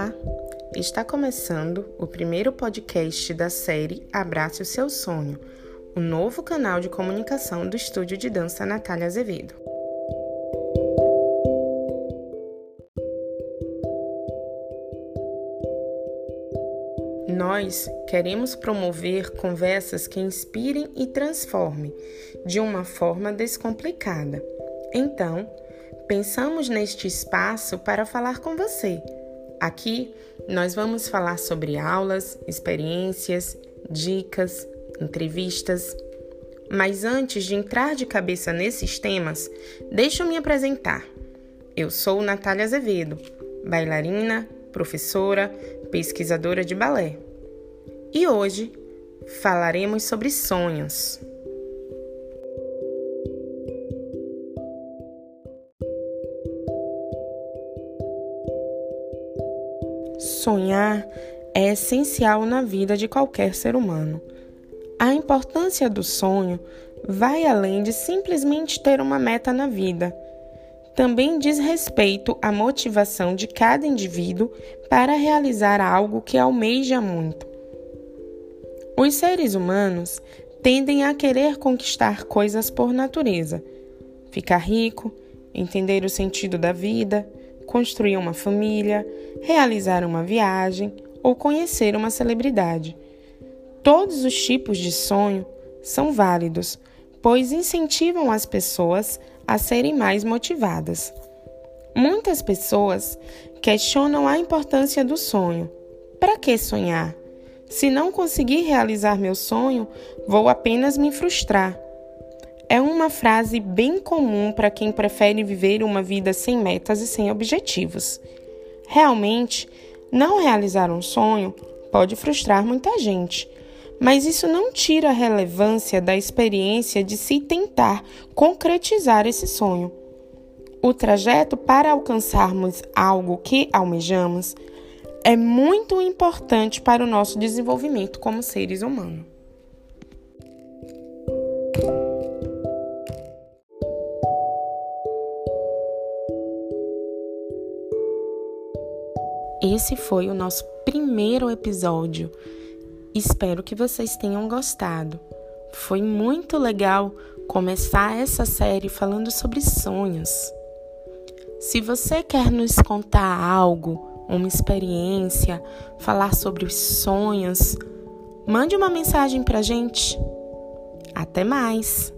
Olá! Está começando o primeiro podcast da série Abrace o Seu Sonho, o novo canal de comunicação do estúdio de dança Natália Azevedo. Nós queremos promover conversas que inspirem e transformem de uma forma descomplicada. Então, pensamos neste espaço para falar com você. Aqui nós vamos falar sobre aulas, experiências, dicas, entrevistas. Mas antes de entrar de cabeça nesses temas, deixa eu me apresentar. Eu sou Natália Azevedo, bailarina, professora, pesquisadora de balé. E hoje falaremos sobre sonhos. Sonhar é essencial na vida de qualquer ser humano. A importância do sonho vai além de simplesmente ter uma meta na vida. Também diz respeito à motivação de cada indivíduo para realizar algo que almeja muito. Os seres humanos tendem a querer conquistar coisas por natureza, ficar rico, entender o sentido da vida, construir uma família, realizar uma viagem ou conhecer uma celebridade. Todos os tipos de sonho são válidos, pois incentivam as pessoas a serem mais motivadas. Muitas pessoas questionam a importância do sonho. Para que sonhar? Se não conseguir realizar meu sonho, vou apenas me frustrar é uma frase bem comum para quem prefere viver uma vida sem metas e sem objetivos. Realmente, não realizar um sonho pode frustrar muita gente, mas isso não tira a relevância da experiência de se tentar concretizar esse sonho. O trajeto para alcançarmos algo que almejamos é muito importante para o nosso desenvolvimento como seres humanos. Esse foi o nosso primeiro episódio. Espero que vocês tenham gostado. Foi muito legal começar essa série falando sobre sonhos. Se você quer nos contar algo, uma experiência, falar sobre os sonhos, mande uma mensagem para gente. Até mais!